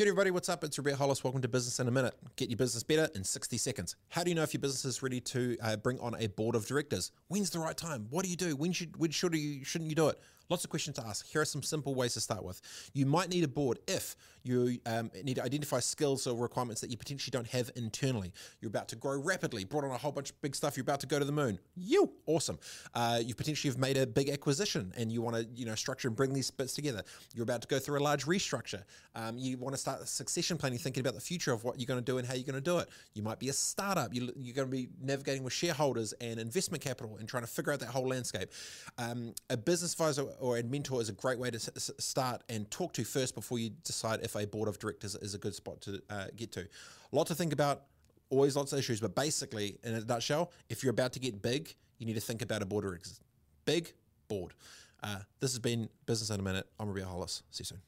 Good everybody, what's up? It's Robert Hollis. Welcome to Business in a Minute. Get your business better in 60 seconds. How do you know if your business is ready to uh, bring on a board of directors? When's the right time? What do you do? When should when should you shouldn't you do it? Lots of questions to ask. Here are some simple ways to start with. You might need a board if you um, need to identify skills or requirements that you potentially don't have internally. You're about to grow rapidly, brought on a whole bunch of big stuff. You're about to go to the moon. You awesome. Uh, you potentially have made a big acquisition and you want to you know structure and bring these bits together. You're about to go through a large restructure. Um, you want to start succession planning, thinking about the future of what you're going to do and how you're going to do it. You might be a startup. You, are going to be navigating with shareholders and investment capital and trying to figure out that whole landscape. Um, a business advisor or a mentor is a great way to s- start and talk to first before you decide if a board of directors is a good spot to uh, get to. A lot to think about. Always lots of issues, but basically, in a nutshell, if you're about to get big, you need to think about a board of directors. Big board. Uh, this has been Business in a Minute. I'm Robbie Hollis. See you soon.